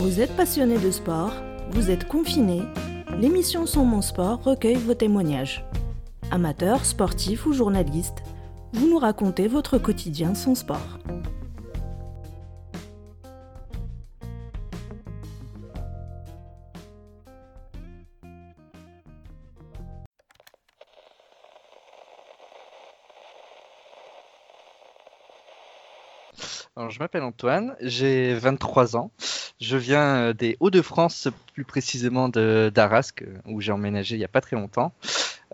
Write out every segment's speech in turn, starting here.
Vous êtes passionné de sport, vous êtes confiné, l'émission Son Mon Sport recueille vos témoignages. Amateurs, sportifs ou journalistes, vous nous racontez votre quotidien sans sport. Alors, je m'appelle Antoine, j'ai 23 ans. Je viens euh, des Hauts-de-France, plus précisément d'Arasque, où j'ai emménagé il n'y a pas très longtemps.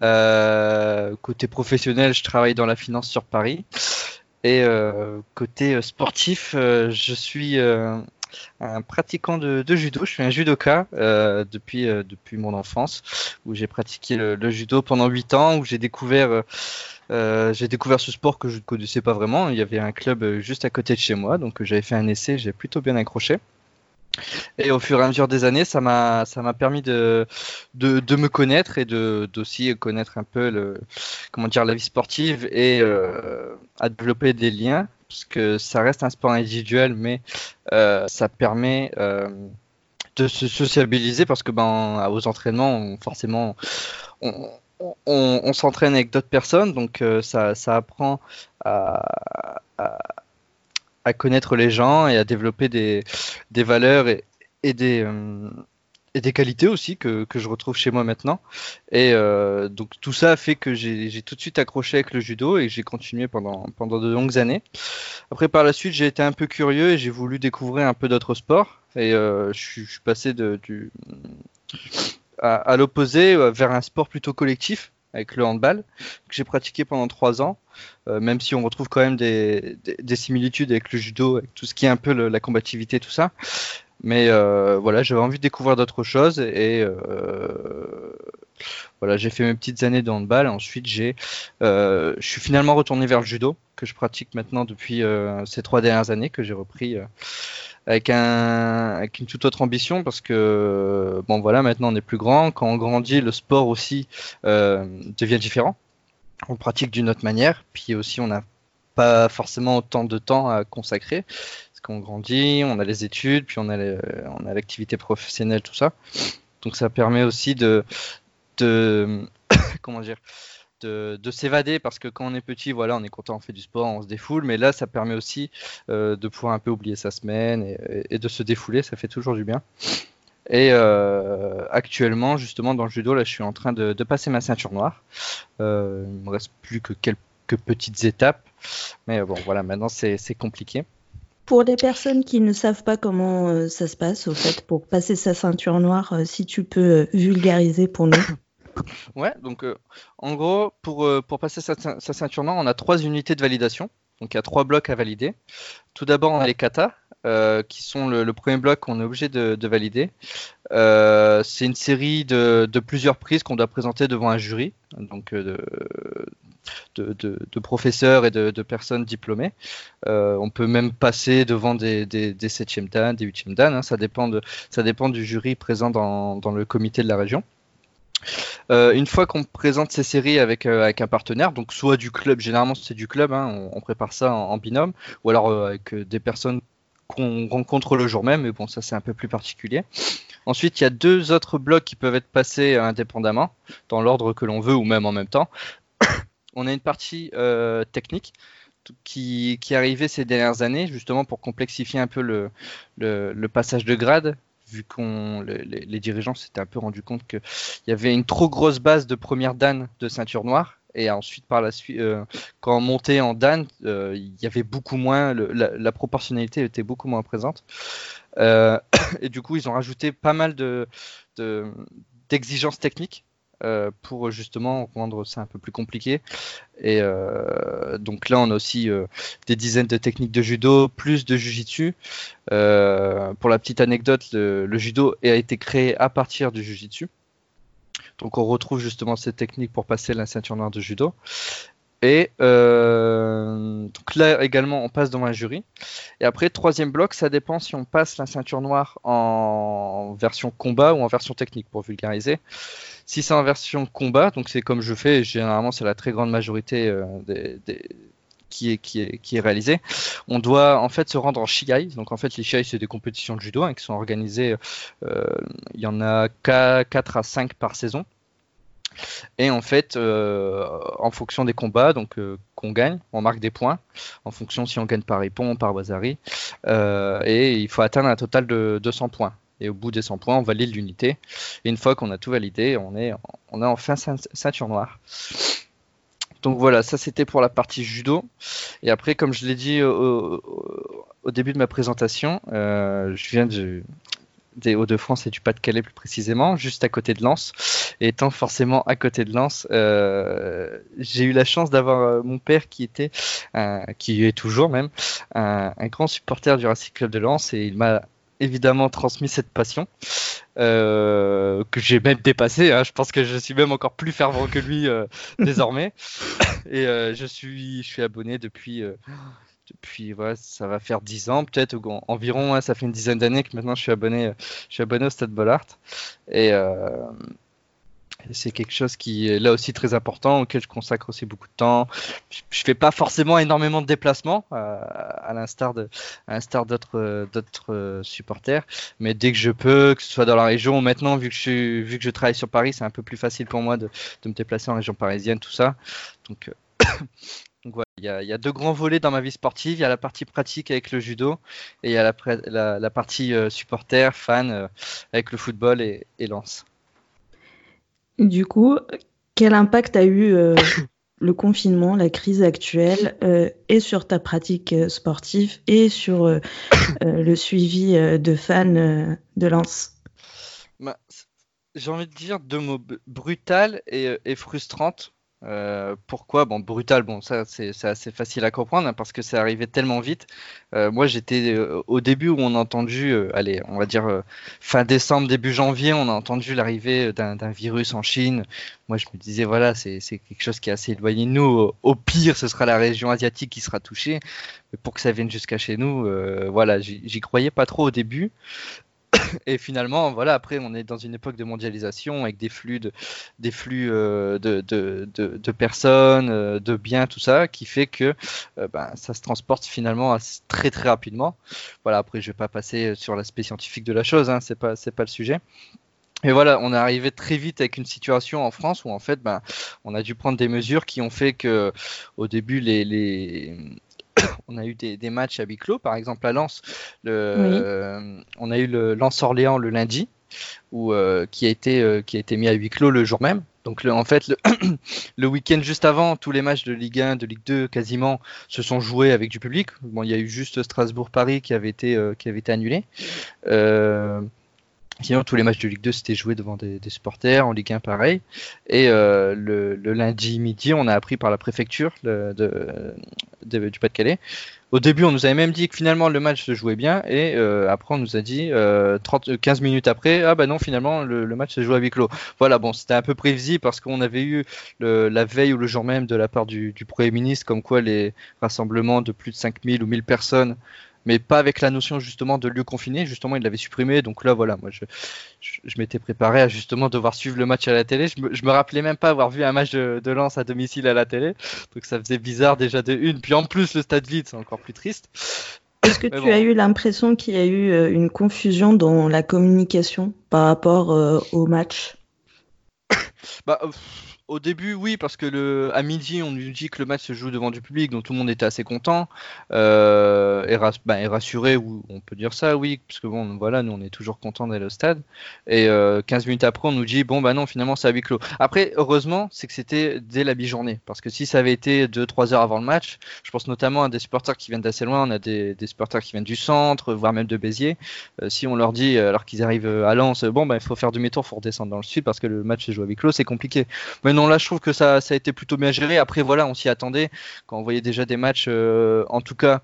Euh, côté professionnel, je travaille dans la finance sur Paris. Et euh, côté euh, sportif, euh, je suis euh, un pratiquant de, judo. Je suis un judoka euh, depuis, euh, mon enfance, où j'ai pratiqué le, judo pendant 8 ans, où j'ai découvert, euh, euh, ce sport que je ne connaissais pas vraiment. Il y avait un club euh, juste à côté de chez moi, donc euh, j'avais fait un essai, j'ai plutôt bien accroché. Et au fur et à mesure des années, ça m'a ça m'a permis de, de, me connaître et de d'aussi connaître un peu comment dire la vie sportive et euh, à développer des liens parce que ça reste un sport individuel, mais euh, ça permet euh, de se sociabiliser parce que ben aux entraînements, forcément, on, s'entraîne avec d'autres personnes, donc ça ça apprend à à connaître les gens et à développer des, des valeurs et, des, euh, et des qualités aussi que, que je retrouve chez moi maintenant. Et euh, donc tout ça a fait que j'ai tout de suite accroché avec le judo et j'ai continué pendant, pendant de longues années. Après par la suite j'ai été un peu curieux et j'ai voulu découvrir un peu d'autres sports et euh, je, suis, passé de, du, à, l'opposé vers un sport plutôt collectif avec le handball que j'ai pratiqué pendant trois ans. Euh, même si on retrouve quand même des, des, des similitudes avec le judo, avec tout ce qui est un peu la combativité, tout ça. Mais euh, voilà, j'avais envie de découvrir d'autres choses et euh, voilà, j'ai fait mes petites années de handball. Ensuite, j'ai, je suis finalement retourné vers le judo que je pratique maintenant depuis ces trois dernières années que j'ai repris avec un avec une toute autre ambition parce que bon voilà, maintenant on est plus grand. Quand on grandit, le sport aussi euh, devient différent on pratique d'une autre manière, puis aussi on n'a pas forcément autant de temps à consacrer, parce qu'on grandit, on a les études, puis on a on a l'activité professionnelle, tout ça. Donc ça permet aussi de, de comment dire, de, de s'évader, parce que quand on est petit, voilà, on est content, on fait du sport, on se défoule, mais là ça permet aussi euh, de pouvoir un peu oublier sa semaine et, de se défouler, ça fait toujours du bien. Et euh, actuellement, justement, dans le judo, là, je suis en train de, passer ma ceinture noire. Euh, il me reste plus que quelques petites étapes, mais bon, voilà, maintenant c'est compliqué. Pour des personnes qui ne savent pas comment euh, ça se passe, au fait, pour passer sa ceinture noire, si tu peux vulgariser pour nous. Ouais, donc euh, en gros, pour, euh, pour passer sa, cein- sa ceinture noire, on a trois unités de validation. Donc il y a trois blocs à valider. Tout d'abord, on a les katas, euh, qui sont le, premier bloc qu'on est obligé de, de valider. Euh, c'est une série de, de plusieurs prises qu'on doit présenter devant un jury, donc de, de, professeurs et de, personnes diplômées. On peut même passer devant des, des, des septièmes dan, des huitièmes dan, hein, ça, dépend ça dépend du jury présent dans, dans le comité de la région. Euh, une fois qu'on présente ces séries avec, euh, avec un partenaire, donc soit du club, généralement c'est du club, hein, on, prépare ça en, binôme, ou alors euh, avec des personnes qu'on rencontre le jour même, mais bon ça c'est un peu plus particulier. Ensuite il y a deux autres blocs qui peuvent être passés indépendamment, dans l'ordre que l'on veut ou même en même temps. on a une partie technique qui, qui est arrivée ces dernières années justement pour complexifier un peu le passage de grade vu qu'on le- les, dirigeants s'étaient un peu rendu compte que il y avait une trop grosse base de première dan de ceinture noire. Et ensuite par la suite euh, quand on montait en dan euh, il y avait beaucoup moins la, proportionnalité était beaucoup moins présente. Euh, et du coup ils ont rajouté pas mal de- d'exigences techniques euh, pour justement rendre ça un peu plus compliqué et euh, donc là on a aussi euh, des dizaines de techniques de judo plus de jujitsu euh, pour la petite anecdote, le, le judo a été créé à partir du jujitsu. Donc on retrouve justement cette technique pour passer la ceinture noire de judo. Et euh, donc là également, on passe devant un jury. Et après, troisième bloc, ça dépend si on passe la ceinture noire en version combat ou en version technique pour vulgariser. Si c'est en version combat, donc c'est comme je fais, généralement c'est la très grande majorité euh, qui est, qui est, qui est. On doit en fait se rendre en Shiai. Donc en fait, les Shiai, c'est des compétitions de judo hein, qui sont organisées. Euh, il y en a 4 à 5 par saison. Et en fait, euh, en fonction des combats, donc euh, qu'on gagne, on marque des points, en fonction si on gagne par Ipon, par Wazari, et il faut atteindre un total de 200 points. Et au bout des 100 points, on valide l'unité. Et une fois qu'on a tout validé, on est, on a enfin ceinture noire. Donc voilà, ça c'était pour la partie judo. Et après, comme je l'ai dit au, début de ma présentation, euh, je viens des Hauts-de-France et du Pas-de-Calais plus précisément, juste à côté de Lens. Et étant forcément à côté de Lens, euh, j'ai eu la chance d'avoir euh, mon père qui était, qui est toujours même, un, un, grand supporter du Racing Club de Lens et il m'a évidemment transmis cette passion euh, que j'ai même dépassé. Hein. Je pense que je suis même encore plus fervent que lui désormais. Et je suis, je suis abonné depuis. depuis voilà, ça va faire 10 ans peut-être environ hein, ça fait une dizaine d'années que maintenant je suis abonné je suis abonné au Stade Bollard et c'est quelque chose qui est là aussi très important, auquel je consacre aussi beaucoup de temps. Je, ne fais pas forcément énormément de déplacements, euh, à l'instar d'autres, d'autres euh, supporters, mais dès que je peux, que ce soit dans la région, maintenant vu que je, travaille sur Paris, c'est un peu plus facile pour moi de, me déplacer en région parisienne, tout ça. Donc, euh, voilà, il y, a, deux grands volets dans ma vie sportive. Il y a la partie pratique avec le judo et il y a la, partie supporter, fan avec le football et, et lance. Du coup, quel impact a eu euh, le confinement, la crise actuelle, euh, et sur ta pratique euh, sportive et sur le suivi de fans de Lens? Bah, J'ai envie de dire deux mots brutal et, et frustrante euh, pourquoi? Bon, brutal, bon, ça c'est assez facile à comprendre hein, parce que c'est arrivé tellement vite. Euh, moi j'étais euh, au début où on a entendu, allez, on va dire fin décembre, début janvier, on a entendu l'arrivée d'un virus en Chine. Moi je me disais, voilà, c'est quelque chose qui est assez éloigné de nous. Au pire, ce sera la région asiatique qui sera touchée. Mais pour que ça vienne jusqu'à chez nous, voilà, j'y croyais pas trop au début. et finalement, voilà, après, on est dans une époque de mondialisation avec des flux de, euh, personnes, euh, de biens, tout ça, qui fait que euh, ben, ça se transporte finalement très très rapidement. Voilà, après, je vais pas passer sur l'aspect scientifique de la chose, hein, c'est pas le sujet. Et voilà, on est arrivé très vite avec une situation en France où en fait, ben, on a dû prendre des mesures qui ont fait que, au début, les on a eu des, matchs à huis clos, par exemple à Lens. Le, on a eu le Lens Orléans le lundi, où, euh, qui, a été, euh, qui a été mis à huis clos le jour même. Donc en fait, le, le week-end juste avant, tous les matchs de Ligue 1, de Ligue 2 quasiment se sont joués avec du public. Bon, il y a eu juste Strasbourg-Paris qui avait été, euh, qui avait été annulé. Sinon, tous les matchs de Ligue 2 c'était joué devant des, supporters, en Ligue 1 pareil. Et euh, le, lundi midi, on a appris par la préfecture du Pas-de-Calais. Au début, on nous avait même dit que finalement le match se jouait bien, et euh, après on nous a dit 30, 15 euh, minutes après, ah bah non, finalement le, match se joue à huis clos. Voilà, bon, c'était un peu prévisible parce qu'on avait eu la veille ou le jour même de la part du, du Premier ministre comme quoi les rassemblements de plus de 5000 ou 1000 personnes mais pas avec la notion justement de lieu confiné. Justement, il l'avait supprimé. Donc là, voilà, moi, je, je, m'étais préparé à justement devoir suivre le match à la télé. Je me, me rappelais même pas avoir vu un match de, de Lens à domicile à la télé. Donc ça faisait bizarre déjà de une. Puis en plus, le stade vide, c'est encore plus triste. Est-ce que tu as eu l'impression qu'il y a eu euh, une confusion dans la communication par rapport euh, au match? Bah, au début, oui, parce que le, à midi, on nous dit que le match se joue devant du public, donc tout le monde était assez content euh, et, ben, rassuré, ou on peut dire ça, oui, parce que bon, voilà, nous on est toujours content d'aller au stade. Et 15 euh, minutes après, on nous dit bon, bah non, finalement, c'est à huis clos. Après, heureusement, c'est que c'était dès la mi-journée, parce que si ça avait été 2-3 heures avant le match, je pense notamment à des supporters qui viennent d'assez loin, on a des, des, supporters qui viennent du centre, voire même de Béziers. Euh, si on leur dit, alors qu'ils arrivent à Lens, bon, bah, il faut faire demi-tour pour redescendre dans le sud parce que le match se joue à huis clos, c'est compliqué. Non, là, je trouve que ça, a été plutôt bien géré. Après, voilà, on s'y attendait. Quand on voyait déjà des matchs, euh, en tout cas,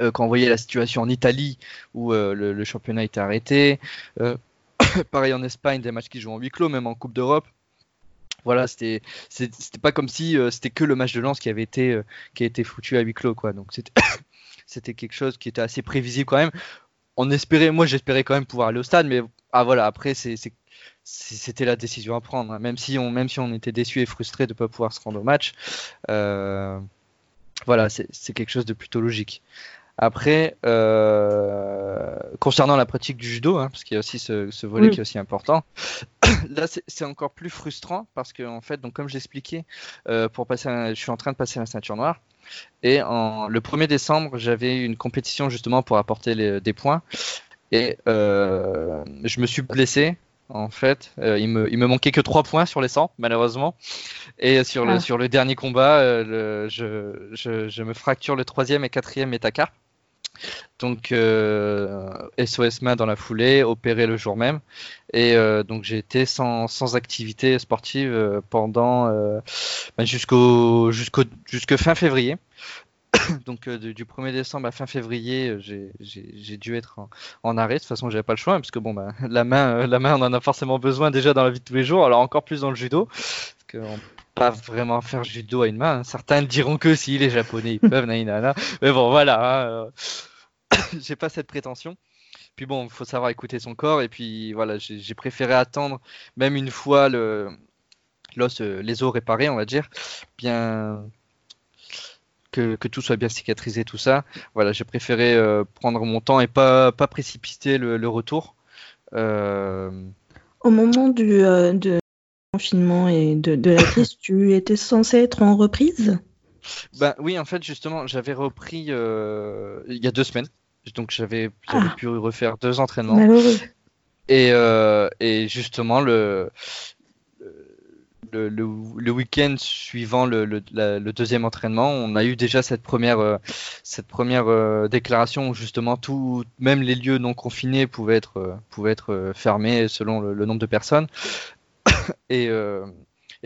euh, quand on voyait la situation en Italie où euh, le, championnat était arrêté. pareil en Espagne, des matchs qui jouent en huis clos, même en Coupe d'Europe. Voilà, c'était pas comme si c'était que le match de lance qui avait été qui a été foutu à huis clos quoi. Donc c'était c'était quelque chose qui était assez prévisible quand même. On espérait, moi j'espérais quand même pouvoir aller au stade, mais ah voilà, après c'est c'était la décision à prendre. Hein. Même si on, même si on était déçu et frustré de ne pas pouvoir se rendre au match, euh, voilà, c'est quelque chose de plutôt logique. Après, euh, concernant la pratique du judo, hein, parce qu'il y a aussi ce, volet qui est aussi important, là c'est encore plus frustrant parce que en fait, donc comme j'expliquais, euh, pour passer, je suis en train de passer la ceinture noire et en, le 1er décembre, j'avais une compétition justement pour apporter des points et euh, je me suis blessé en fait. Euh, il, me, il me manquait que 3 points sur les 100, malheureusement. Et sur, le, ah. sur le dernier combat, euh, je, je, je, me fracture le troisième et quatrième métacarpe. Donc euh, SOS main dans la foulée, opéré le jour même. Et euh, donc j'ai été sans, sans, activité sportive euh, pendant ben, jusqu'au jusqu'au jusque fin février. donc du 1er décembre à fin février, j'ai dû être en, arrêt. De toute façon, j'avais pas le choix, parce que bon, ben, la main, la main, on en a forcément besoin déjà dans la vie de tous les jours. Alors encore plus dans le judo, parce qu'on pas vraiment faire judo à une main. Hein. Certains diront que si les Japonais ils peuvent, naïnana. Mais bon, voilà. Hein, j'ai pas cette prétention. Puis bon, il faut savoir écouter son corps. Et puis voilà, j'ai préféré attendre, même une fois le euh, les os réparés, on va dire, bien que, que, tout soit bien cicatrisé, tout ça. Voilà, j'ai préféré euh, prendre mon temps et pas, pas précipiter le, retour. Euh, Au moment du de confinement et de, de la crise, tu étais censé être en reprise? Ben oui, en fait, justement, j'avais repris euh, il y a deux semaines. Donc j'avais ah. pu refaire deux entraînements. Et, euh, et justement, le, le, week-end suivant le, deuxième entraînement, on a eu déjà cette première, euh, cette première déclaration où justement tout, même les lieux non confinés pouvaient être, pouvaient être fermés selon le, nombre de personnes. et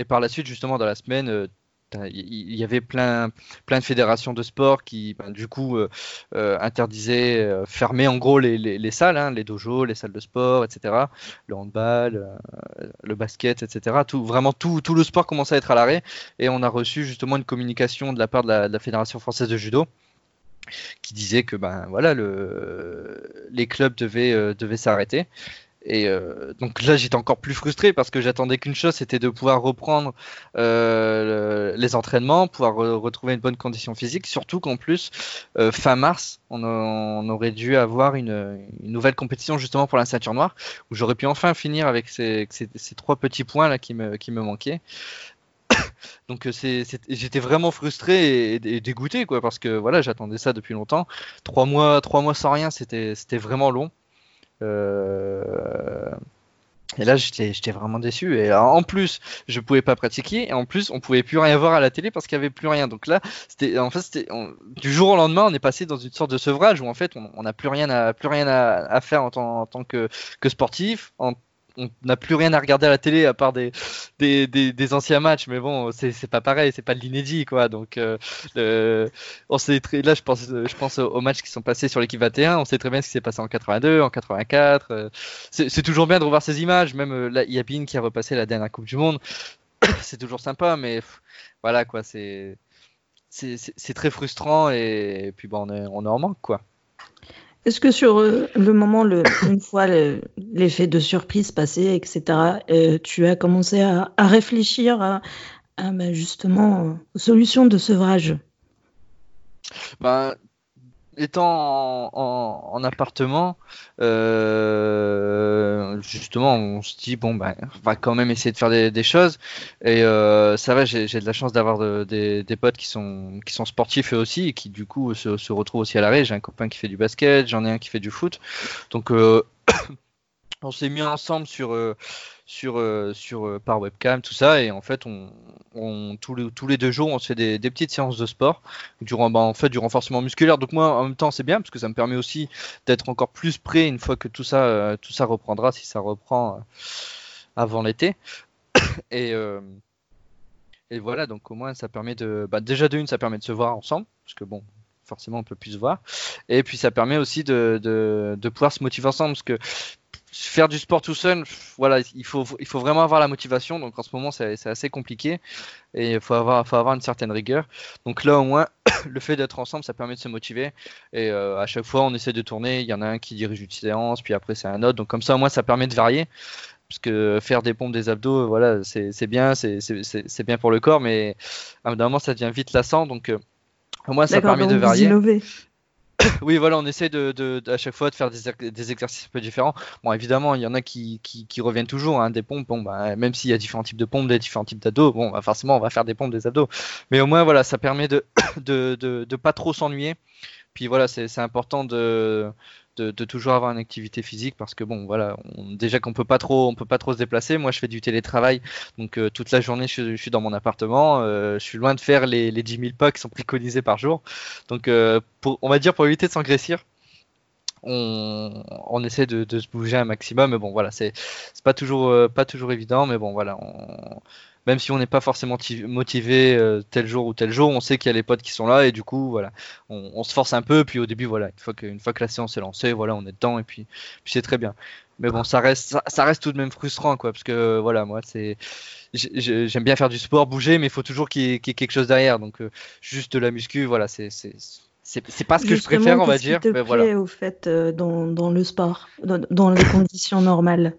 par la suite, justement, dans la semaine, il y avait plein, plein de fédérations de sport qui, ben, du coup, euh, euh, interdisaient, euh, fermaient en gros les, les, salles, hein, les dojos, les salles de sport, etc. Le handball, le basket, etc. Tout, vraiment, tout, tout le sport commençait à être à l'arrêt. Et on a reçu justement une communication de la part de la, Fédération française de judo qui disait que ben voilà le, les clubs devaient, devaient s'arrêter et euh, donc là, j'étais encore plus frustré parce que j'attendais qu'une chose, c'était de pouvoir reprendre euh, les entraînements, pouvoir retrouver une bonne condition physique. Surtout qu'en plus, euh, fin mars, on, aurait dû avoir une, nouvelle compétition justement pour la ceinture noire, où j'aurais pu enfin finir avec ces, trois petits points là qui me, qui me manquaient. Donc j'étais vraiment frustré et, dégoûté quoi parce que voilà j'attendais ça depuis longtemps. Trois mois, trois mois sans rien, c'était vraiment long. Euh, et là, j'étais vraiment déçu. Et en plus, je pouvais pas pratiquer. Et en plus, on pouvait plus rien voir à la télé parce qu'il y avait plus rien. Donc là, c'était en fait, c'était du jour au lendemain, on est passé dans une sorte de sevrage où en fait, on n'a plus rien à plus rien à, faire en tant, tant que, que sportif, on n'a plus rien à regarder à la télé à part des, des, des, anciens matchs, mais bon, c'est pas pareil, c'est pas de l'inédit, quoi. Donc, euh, on très, là, je pense, je pense aux matchs qui sont passés sur l'équipe 21, on sait très bien ce qui s'est passé en 82, en 84. Euh, c'est toujours bien de revoir ces images, même euh, là, Yabin qui a repassé la dernière Coupe du Monde, c'est toujours sympa, mais voilà, quoi, c'est c'est très frustrant et, puis bon, on est, on en manque, quoi. Est-ce que sur euh, le moment, une fois l'effet de surprise passé, etc., euh, tu as commencé à, réfléchir bah, justement aux solutions de sevrage? Bah, étant en, appartement, euh, justement, on se dit bon ben, on va quand même essayer de faire des, choses. Et euh, ça va, j'ai de la chance d'avoir des, potes qui sont qui sont sportifs eux aussi et qui du coup se, retrouvent aussi à l'arrêt. J'ai un copain qui fait du basket, j'en ai un qui fait du foot. Donc euh, on s'est mis ensemble sur sur, euh, sur euh, par webcam, tout ça, et en fait, on, on tous, les, tous les deux jours, on se fait des, petites séances de sport, durant, bah, en fait, du renforcement musculaire. Donc moi, en même temps, c'est bien parce que ça me permet aussi d'être encore plus prêt une fois que tout ça, euh, tout ça reprendra, si ça reprend avant l'été. et et voilà, donc au moins ça permet de. Bah, déjà de une, ça permet de se voir ensemble, parce que bon, forcément on peut plus se voir. Et puis ça permet aussi de, de, de pouvoir se motiver ensemble, parce que faire du sport tout seul, voilà, il faut, il faut vraiment avoir la motivation. Donc en ce moment, c'est assez compliqué et il faut avoir, faut avoir une certaine rigueur. Donc là, au moins, le fait d'être ensemble, ça permet de se motiver. Et euh, à chaque fois, on essaie de tourner. Il y en a un qui dirige une séance, puis après, c'est un autre. Donc comme ça, au moins, ça permet de varier. Parce que faire des pompes, des abdos, voilà, c'est bien, c'est bien pour le corps, mais à un moment, ça devient vite lassant. Donc euh, Moi, ça permet de varier. oui, voilà, on essaie de, à chaque fois de faire des, exercices un peu différents. Bon, évidemment, il y en a qui, reviennent toujours, hein, des pompes. Bon, bah, même s'il y a différents types de pompes, des différents types d'abdos, bon, bah, forcément, on va faire des pompes, des abdos. Mais au moins, voilà, ça permet de de, de, pas trop s'ennuyer. Puis voilà, c'est important de, de, toujours avoir une activité physique parce que bon voilà déjà qu'on peut pas trop on peut pas trop se déplacer. Moi je fais du télétravail. Donc euh, toute la journée je, suis dans mon appartement. Euh, je suis loin de faire les, les 10 000 pas qui sont préconisés par jour. Donc euh, on va dire pour éviter de s'engraissir on, essaie de, se bouger un maximum. Mais bon voilà c'est pas toujours pas toujours évident. Mais bon voilà même si on n'est pas forcément motivé euh, tel jour ou tel jour, on sait qu'il y a les potes qui sont là et du coup voilà, on, se force un peu. Puis au début voilà, une fois que, fois que la séance est lancée, voilà, on est dedans et puis, puis c'est très bien. Mais bon, ça reste, ça, reste tout de même frustrant quoi, parce que voilà, moi c'est, j'aime bien faire du sport, bouger, mais il faut toujours qu'il y, ait quelque chose derrière. Donc euh, juste de la muscu, voilà, c'est c'est pas ce que je préfère, on va dire. Te mais voilà. au fait euh, dans, dans, le sport, dans, dans les conditions normales?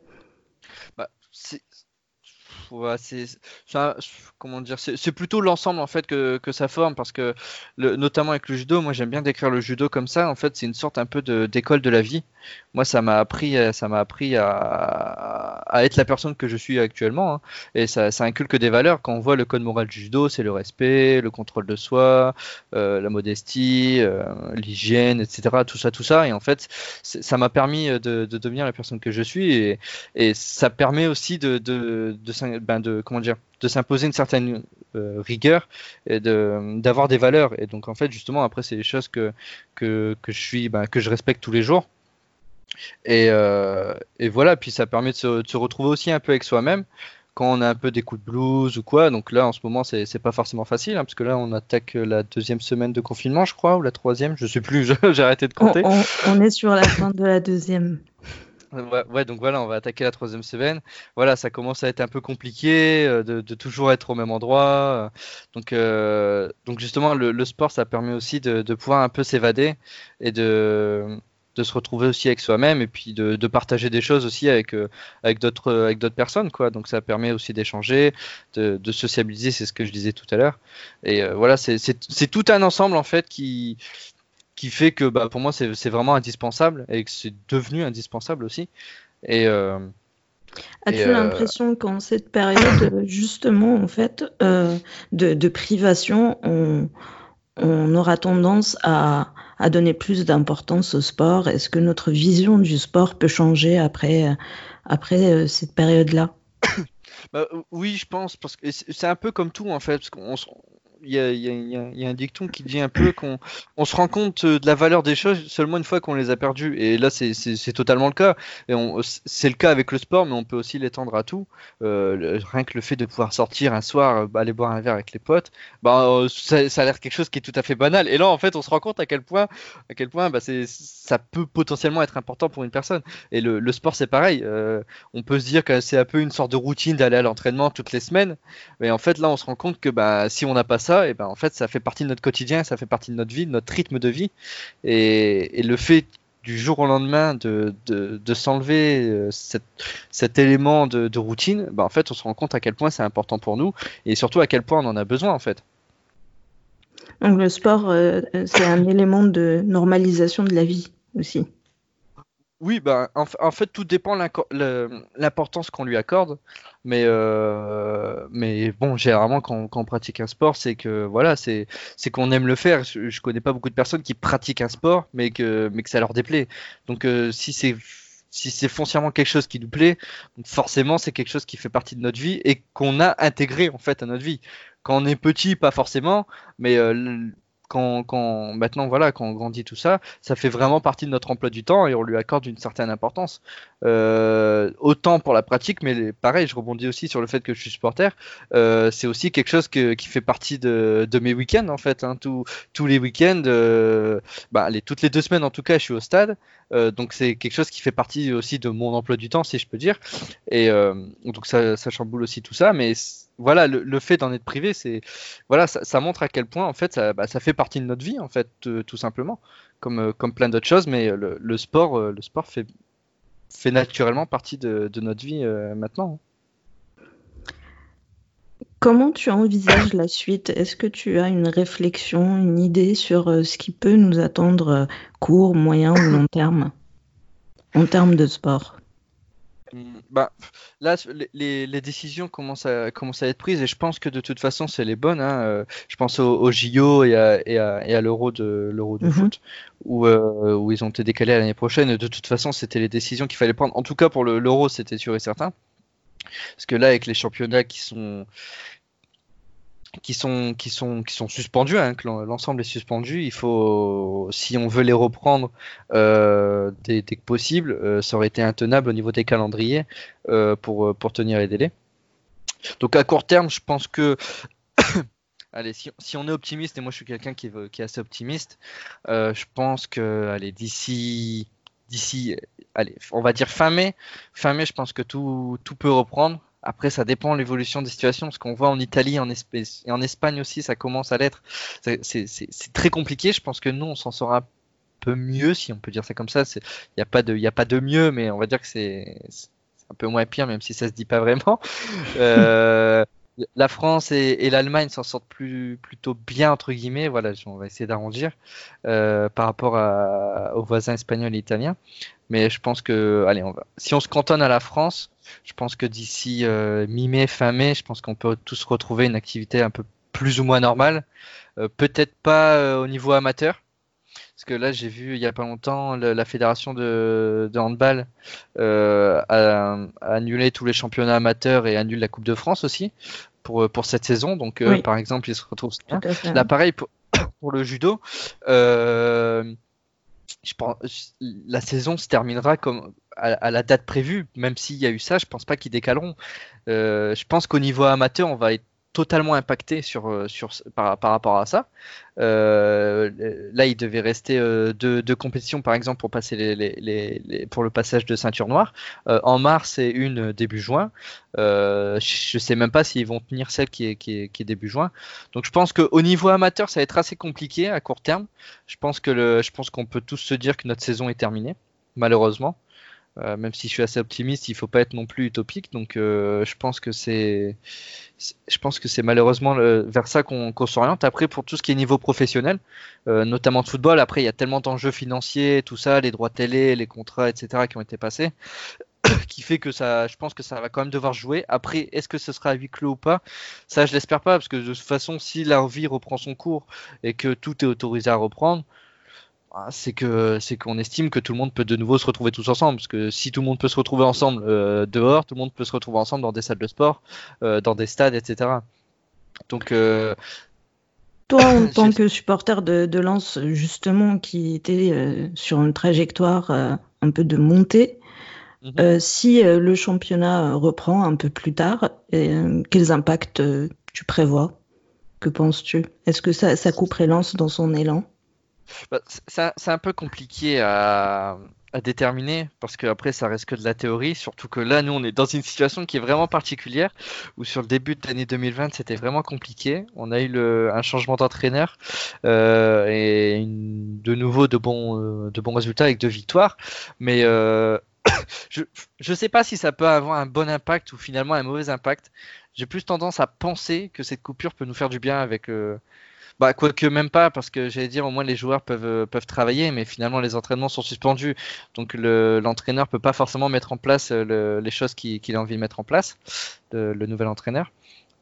Ça, comment dire, c'est plutôt l'ensemble en fait que, que, ça forme parce que notamment avec le judo, moi j'aime bien décrire le judo comme ça. En fait, c'est une sorte un peu d'école de, la vie. Moi, ça m'a appris, ça m'a appris à, à, être la personne que je suis actuellement. Hein. Et ça, ça, inculque des valeurs. Quand on voit le code moral du judo, c'est le respect, le contrôle de soi, euh, la modestie, euh, l'hygiène, etc. Tout ça, tout ça. Et en fait, ça m'a permis de, de, devenir la personne que je suis. Et, et ça permet aussi de, de, de ben de comment dire de s'imposer une certaine euh, rigueur et de d'avoir des valeurs. Et donc en fait justement après c'est des choses que que, que je suis ben, que je respecte tous les jours. Et, euh, et voilà puis ça permet de se, retrouver aussi un peu avec soi-même quand on a un peu des coups de blues ou quoi. Donc là en ce moment c'est pas forcément facile hein, parce que là on attaque la deuxième semaine de confinement je crois ou la troisième je sais plus j'ai arrêté de compter. On est sur la fin de la deuxième Ouais, donc voilà, on va attaquer la troisième semaine. Voilà, ça commence à être un peu compliqué euh, de, toujours être au même endroit. Donc, euh, donc justement, le, sport, ça permet aussi de, pouvoir un peu s'évader et de, se retrouver aussi avec soi-même et puis de, partager des choses aussi avec, euh, avec d'autres personnes quoi donc ça permet aussi d'échanger de, sociabiliser c'est ce que je disais tout à l'heure et voilà c'est tout un ensemble en fait qui qui fait que bah, pour moi c'est vraiment indispensable et que c'est devenu indispensable aussi. Et euh, As-tu euh, l'impression qu'en cette période justement en fait euh, de, de, privation, on, on, aura tendance à, à donner plus d'importance au sport? Est-ce que notre vision du sport peut changer après, après cette période-là? Bah, oui, je pense, parce que c'est un peu comme tout en fait, parce qu'on il y, a, un dicton qui dit un peu qu'on on se rend compte de la valeur des choses seulement une fois qu'on les a perdues. Et là, c'est totalement le cas. Et c'est le cas avec le sport, mais on peut aussi l'étendre à tout. Euh, rien que le fait de pouvoir sortir un soir, bah, aller boire un verre avec les potes, bah, euh, ça, a l'air quelque chose qui est tout à fait banal. Et là, en fait, on se rend compte à quel point, à quel point bah, ça peut potentiellement être important pour une personne. Et le, sport, c'est pareil. Euh, on peut se dire que c'est un peu une sorte de routine d'aller à l'entraînement toutes les semaines. Mais en fait, là, on se rend compte que bah, si on n'a pas ça, et ben en fait ça fait partie de notre quotidien, ça fait partie de notre vie, de notre rythme de vie. Et, le fait du jour au lendemain de, de, s'enlever euh, cet élément de, routine, ben en fait on se rend compte à quel point c'est important pour nous et surtout à quel point on en a besoin en fait. Donc le sport, euh, c'est un élément de normalisation de la vie aussi. Oui, ben, en, fait, tout dépend l'importance qu'on lui accorde. Mais, euh, mais bon, généralement, quand, on pratique un sport, c'est que voilà, c'est qu'on aime le faire. Je, je, connais pas beaucoup de personnes qui pratiquent un sport, mais que, mais que ça leur déplaît. Donc, euh, si c'est si foncièrement quelque chose qui nous plaît, forcément, c'est quelque chose qui fait partie de notre vie et qu'on a intégré en fait à notre vie. Quand on est petit, pas forcément, mais euh, quand, maintenant voilà, quand on grandit tout ça, ça fait vraiment partie de notre emploi du temps et on lui accorde une certaine importance. Euh, autant pour la pratique, mais pareil, je rebondis aussi sur le fait que je suis supporter. Euh, c'est aussi quelque chose qui fait partie de, mes week-ends en fait. Hein. tous les week-ends, euh, bah, toutes les deux semaines en tout cas, je suis au stade. donc c'est quelque chose qui fait partie aussi de mon emploi du temps, si je peux dire. Et donc ça, ça chamboule aussi tout ça, mais voilà, le, fait d'en être privé, c'est voilà, ça, montre à quel point en fait ça, bah, ça fait partie de notre vie en fait, tout simplement, comme euh, comme plein d'autres choses. Mais le, sport, euh, le sport fait fait naturellement partie de, notre vie euh, maintenant. Comment tu envisages la suite? Est-ce que tu as une réflexion, une idée sur euh, ce qui peut nous attendre euh, court, moyen ou long terme? En termes de sport bah, là, les, décisions commencent à, commencent à être prises et je pense que de toute façon, c'est les bonnes. Hein. Euh, je pense au, JO et à, l'Euro de, l'Euro de mhm. foot où, où, ils ont été décalés à l'année prochaine. De toute façon, c'était les décisions qu'il fallait prendre. En tout cas, pour l'Euro, c'était sûr et certain. Parce que là, avec les championnats qui sont qui sont qui sont qui sont suspendus, hein, l'ensemble est suspendu. Il faut, si on veut les reprendre euh, dès, que possible, euh, ça aurait été intenable au niveau des calendriers euh, pour pour tenir les délais. Donc à court terme, je pense que allez, si, si, on est optimiste, et moi je suis quelqu'un qui, qui, est assez optimiste, je pense que allez, d'ici d'ici, allez, on va dire fin mai. Fin mai, je pense que tout, tout peut reprendre. Après, ça dépend de l'évolution des situations, parce qu'on voit en Italie en et en Espagne aussi, ça commence à l'être. C'est très compliqué. Je pense que nous, on s'en sort un peu mieux, si on peut dire ça comme ça. Il n'y a, pas de, a pas de mieux, mais on va dire que c'est un peu moins pire, même si ça se dit pas vraiment. Euh, la France et, l'Allemagne s'en sortent plus, plutôt bien entre guillemets. Voilà, on va essayer d'arrondir euh, par rapport aux voisins espagnols et italiens. Mais je pense que, allez, on va. Si on se cantonne à la France, je pense que d'ici euh, mi-mai, fin mai, je pense qu'on peut tous retrouver une activité un peu plus ou moins normale. Euh, peut-être pas au niveau amateur, parce que là, j'ai vu il y a pas longtemps la fédération de, handball euh, a, annulé tous les championnats amateurs et annule la Coupe de France aussi pour, pour cette saison. Donc, euh, par exemple, ils se retrouvent. Là, pareil pour, pour le judo. Euh, je pense, la saison se terminera comme à, la date prévue, même s'il y a eu ça, je pense pas qu'ils décaleront. je pense qu'au niveau amateur, on va être totalement impacté sur, euh, par, rapport à ça. Euh, là, il devait rester euh, deux, compétitions, par exemple, pour, passer les, pour le passage de ceinture noire. en mars et une début juin. je ne sais même pas s'ils vont tenir celle qui est, début juin. Donc je pense qu'au niveau amateur, ça va être assez compliqué à court terme. Je pense qu'on peut tous se dire que notre saison est terminée, malheureusement. Euh, même si je suis assez optimiste, il faut pas être non plus utopique. Donc, euh, je pense que c'est, malheureusement vers ça qu'on s'oriente. Après, pour tout ce qui est niveau professionnel, euh, notamment de football, après il y a tellement d'enjeux financiers, tout ça, les droits télé, les contrats, etc., qui ont été passés, qui fait que ça, je pense que ça va quand même devoir jouer. Après, est-ce que ce sera à huis clos ou pas? Ça, je l'espère pas, parce que de toute façon, si la vie reprend son cours et que tout est autorisé à reprendre c'est que c'est qu'on estime que tout le monde peut de nouveau se retrouver tous ensemble parce que si tout le monde peut se retrouver ensemble euh, dehors tout le monde peut se retrouver ensemble dans des salles de sport euh, dans des stades etc donc euh, toi en tant que supporter de, de Lens justement qui était sur une trajectoire un peu de montée mhm. si le championnat reprend un peu plus tard quels impacts tu prévois? Que penses-tu? Est-ce que ça, ça couperait Lens dans son élan? C'est un peu compliqué à, déterminer parce que après ça reste que de la théorie surtout que là nous on est dans une situation qui est vraiment particulière où sur le début de l'année 2020 c'était vraiment compliqué. On a eu un changement d'entraîneur euh, et de nouveau de bons euh, de bons résultats avec deux victoires. Mais euh, je ne sais pas si ça peut avoir un bon impact ou finalement un mauvais impact. J'ai plus tendance à penser que cette coupure peut nous faire du bien avec bah, quoique même pas, parce que j'allais dire, au moins les joueurs peuvent, euh, peuvent travailler, mais finalement les entraînements sont suspendus. Donc l'entraîneur ne peut pas forcément mettre en place euh, les choses qu'il a envie de mettre en place, le, nouvel entraîneur.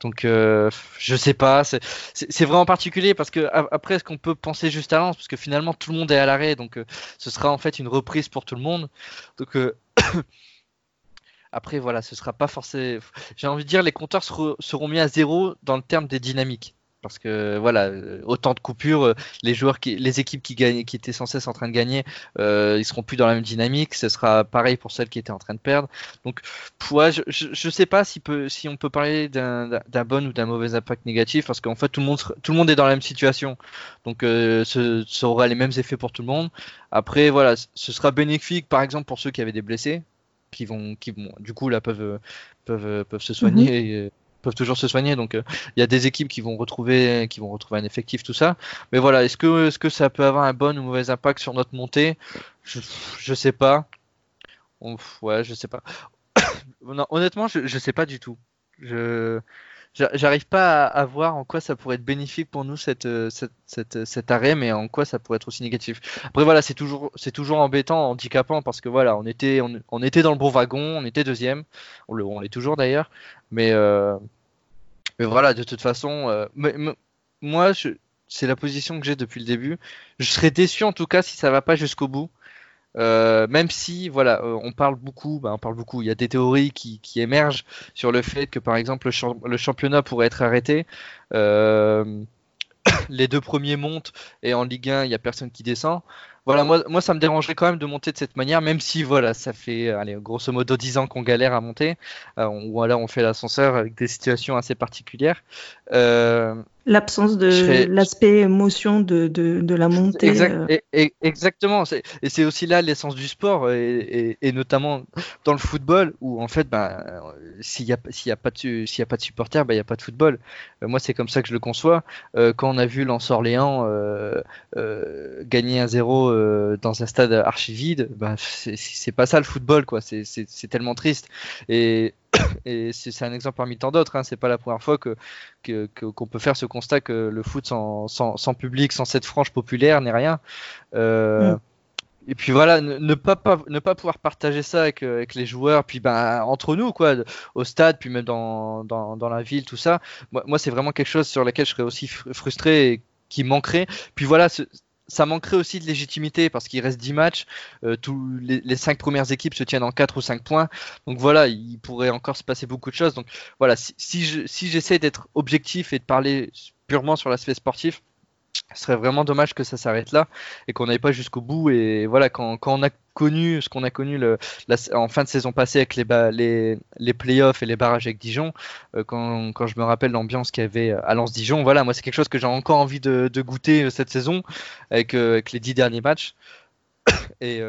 Donc euh, je sais pas, c'est vraiment particulier parce que après est-ce qu'on peut penser juste à Lens parce que finalement tout le monde est à l'arrêt donc ce sera en fait une reprise pour tout le monde. Donc après voilà, ce sera pas forcément. J'ai envie de dire les compteurs seront mis à zéro dans le terme des dynamiques parce que voilà euh, autant de coupures euh, les joueurs qui les équipes qui gagnent qui étaient sans cesse en train de gagner euh, ils seront plus dans la même dynamique. Ce sera pareil pour celles qui étaient en train de perdre. Donc ouais, je, je, sais pas si peut si on peut parler d'un bon ou d'un mauvais impact négatif parce qu'en fait tout le monde tout le monde est dans la même situation. Donc euh, ce, ça aura les mêmes effets pour tout le monde. Après voilà ce sera bénéfique par exemple pour ceux qui avaient des blessés qui vont qui vont du coup là peuvent peuvent peuvent se soigner mhm. et, peuvent toujours se soigner. Donc euh, il y a des équipes qui vont retrouver qui vont retrouver un effectif tout ça. Mais voilà, est-ce que est-ce que ça peut avoir un bon ou mauvais impact sur notre montée? Je, je sais pas. ouais, je sais pas. honnêtement, je, je sais pas du tout. Je j'arrive pas à, voir en quoi ça pourrait être bénéfique pour nous cette, cette, cet arrêt, mais en quoi ça pourrait être aussi négatif. Après voilà, c'est toujours, c'est toujours embêtant, handicapant parce que voilà, on était, on, était dans le bon wagon, on était deuxième, on l'est on toujours d'ailleurs, mais, mais voilà, de toute façon, moi, c'est la position que j'ai depuis le début. Je serais déçu en tout cas si ça va pas jusqu'au bout. Euh, même si, voilà, euh, on parle beaucoup, bah, on parle beaucoup. Il y a des théories qui, émergent sur le fait que, par exemple, le, championnat pourrait être arrêté. Euh, les deux premiers montent et en Ligue 1, il n'y a personne qui descend. Voilà, moi, moi, ça me dérangerait quand même de monter de cette manière, même si, voilà, ça fait, allez, grosso modo 10 ans qu'on galère à monter, ou alors on fait l'ascenseur avec des situations assez particulières. L'absence de l'aspect émotion de, de, la montée. Euh. et, exactement. Et c'est aussi là l'essence du sport, et, notamment dans le football, où en fait, bah, s'il n'y a, a, pas de, a pas de supporters, bah, il n'y a pas de football. Euh, moi, c'est comme ça que je le conçois. Euh, quand on a vu Lens Orléans gagner un 0 dans un stade archi vide, bah, c'est pas ça le football, quoi. C'est tellement triste. Et et c'est un exemple parmi tant d'autres. Hein. C'est pas la première fois que qu'on peut faire ce constat que le foot sans, sans, public, sans cette frange populaire n'est rien. Euh, mm. Et puis voilà, ne, pas, pas, ne pas pouvoir partager ça avec, avec les joueurs, puis ben, entre nous, quoi, au stade, puis même dans, dans, dans la ville, tout ça. Moi, moi c'est vraiment quelque chose sur lequel je serais aussi frustré et qui manquerait. Puis voilà, ça manquerait aussi de légitimité parce qu'il reste 10 matchs. Euh, tous les, les 5 premières équipes se tiennent en 4 ou 5 points. Donc voilà, il pourrait encore se passer beaucoup de choses. Donc voilà, si, si j'essaie d'être objectif et de parler purement sur l'aspect sportif, ce serait vraiment dommage que ça s'arrête là et qu'on n'aille pas jusqu'au bout. Et voilà, quand, quand, on a connu ce qu'on a connu le, en fin de saison passée avec les, les, les playoffs et les barrages avec Dijon, euh, quand, quand, je me rappelle l'ambiance qu'il y avait à Lens-Dijon, voilà, moi c'est quelque chose que j'ai encore envie de, goûter euh, cette saison avec, euh, avec les dix derniers matchs. Et,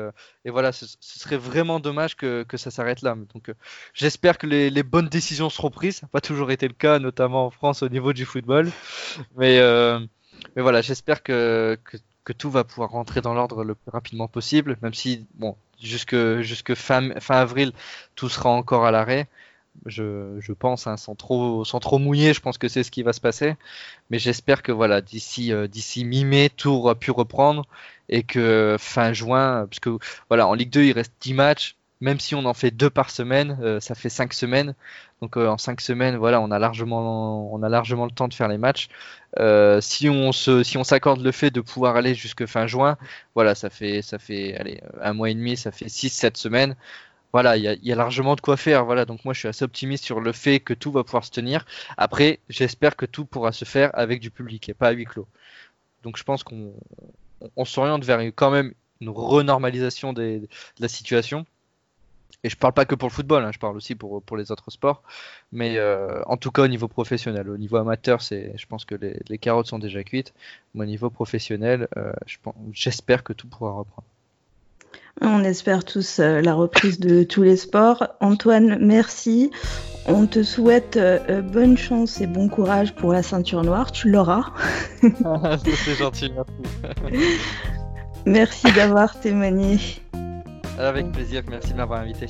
et, voilà, ce, serait vraiment dommage que, que ça s'arrête là. Donc, j'espère que les, les, bonnes décisions seront prises. Ça n'a pas toujours été le cas, notamment en France au niveau du football. Mais mais voilà, j'espère que, que, tout va pouvoir rentrer dans l'ordre le plus rapidement possible, même si, bon, jusque, jusque fin, avril, tout sera encore à l'arrêt. Je, je, pense, hein, sans, trop, sans trop mouiller, je pense que c'est ce qui va se passer. Mais j'espère que voilà, d'ici euh, mi-mai, tout aura pu reprendre et que fin juin, parce que voilà, en Ligue 2, il reste 10 matchs, même si on en fait deux par semaine, euh, ça fait cinq semaines. Donc euh, en cinq semaines, voilà, on a largement, on a largement le temps de faire les matchs. Euh, si on se, si on s'accorde le fait de pouvoir aller jusque fin juin, voilà, ça fait, ça fait, allez, un mois et demi, ça fait six, sept semaines. Voilà, il y a, largement de quoi faire. Voilà, donc moi je suis assez optimiste sur le fait que tout va pouvoir se tenir. Après, j'espère que tout pourra se faire avec du public et pas à huis clos. Donc je pense qu'on on, s'oriente vers quand même une renormalisation de la situation et je parle pas que pour le football, hein, je parle aussi pour, pour les autres sports. Mais euh, en tout cas, au niveau professionnel, au niveau amateur, c'est, je pense que les, les, carottes sont déjà cuites. Mais au niveau professionnel, euh, j'espère que tout pourra reprendre. On espère tous euh, la reprise de tous les sports. Antoine, merci. On te souhaite bonne chance et bon courage pour la ceinture noire. Tu l'auras. c'est gentil, merci. merci d'avoir témoigné. Avec plaisir, merci de m'avoir invité.